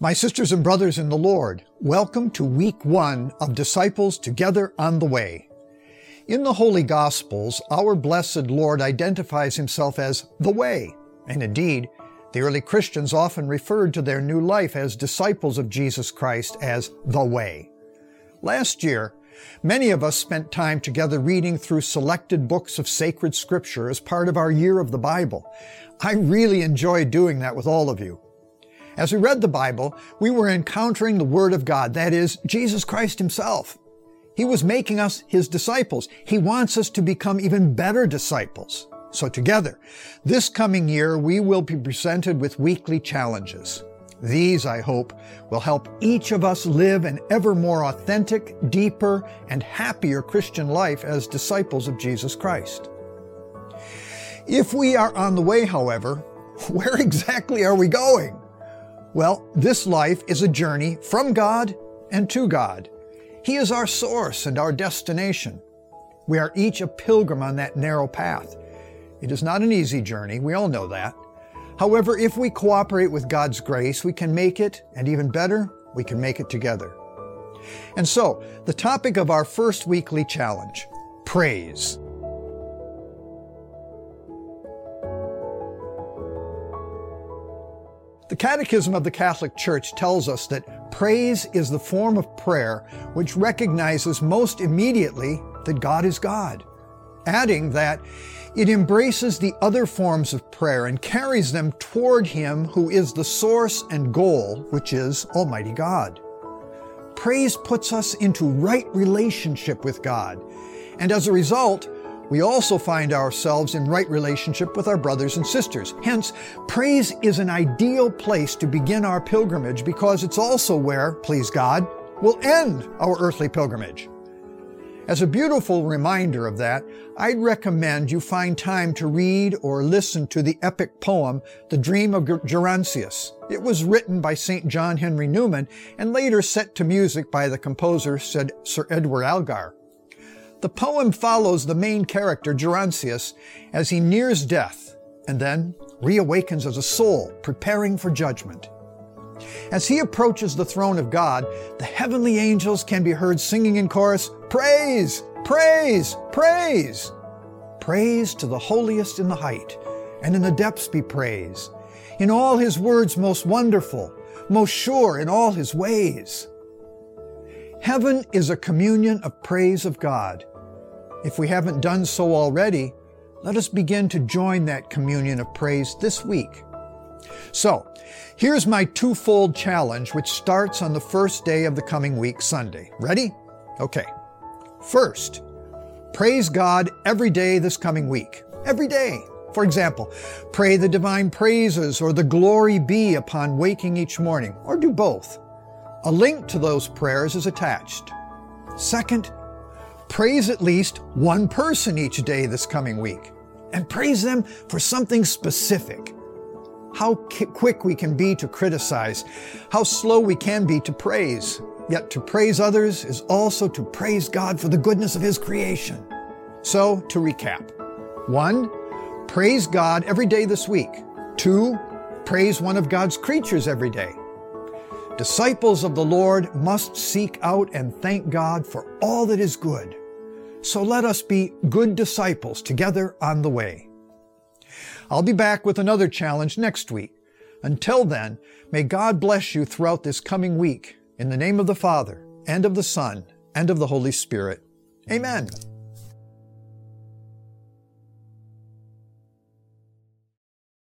My sisters and brothers in the Lord, welcome to week one of Disciples Together on the Way. In the Holy Gospels, our blessed Lord identifies himself as the Way, and indeed, the early Christians often referred to their new life as disciples of Jesus Christ as the Way. Last year, many of us spent time together reading through selected books of sacred scripture as part of our year of the Bible. I really enjoyed doing that with all of you. As we read the Bible, we were encountering the Word of God, that is, Jesus Christ Himself. He was making us His disciples. He wants us to become even better disciples. So together, this coming year, we will be presented with weekly challenges. These, I hope, will help each of us live an ever more authentic, deeper, and happier Christian life as disciples of Jesus Christ. If we are on the way, however, where exactly are we going? Well, this life is a journey from God and to God. He is our source and our destination. We are each a pilgrim on that narrow path. It is not an easy journey, we all know that. However, if we cooperate with God's grace, we can make it, and even better, we can make it together. And so, the topic of our first weekly challenge praise. The Catechism of the Catholic Church tells us that praise is the form of prayer which recognizes most immediately that God is God, adding that it embraces the other forms of prayer and carries them toward Him who is the source and goal, which is Almighty God. Praise puts us into right relationship with God, and as a result, we also find ourselves in right relationship with our brothers and sisters. Hence, praise is an ideal place to begin our pilgrimage because it's also where, please God, we'll end our earthly pilgrimage. As a beautiful reminder of that, I'd recommend you find time to read or listen to the epic poem, The Dream of Gerontius. It was written by St. John Henry Newman and later set to music by the composer said Sir Edward Elgar. The poem follows the main character, Gerontius, as he nears death and then reawakens as a soul, preparing for judgment. As he approaches the throne of God, the heavenly angels can be heard singing in chorus, Praise, praise, praise. Praise to the holiest in the height, and in the depths be praise. In all his words most wonderful, most sure in all his ways. Heaven is a communion of praise of God. If we haven't done so already, let us begin to join that communion of praise this week. So, here's my twofold challenge, which starts on the first day of the coming week, Sunday. Ready? Okay. First, praise God every day this coming week. Every day. For example, pray the divine praises or the glory be upon waking each morning, or do both. A link to those prayers is attached. Second, praise at least one person each day this coming week and praise them for something specific. How quick we can be to criticize, how slow we can be to praise. Yet to praise others is also to praise God for the goodness of His creation. So, to recap one, praise God every day this week. Two, praise one of God's creatures every day. Disciples of the Lord must seek out and thank God for all that is good. So let us be good disciples together on the way. I'll be back with another challenge next week. Until then, may God bless you throughout this coming week. In the name of the Father, and of the Son, and of the Holy Spirit. Amen.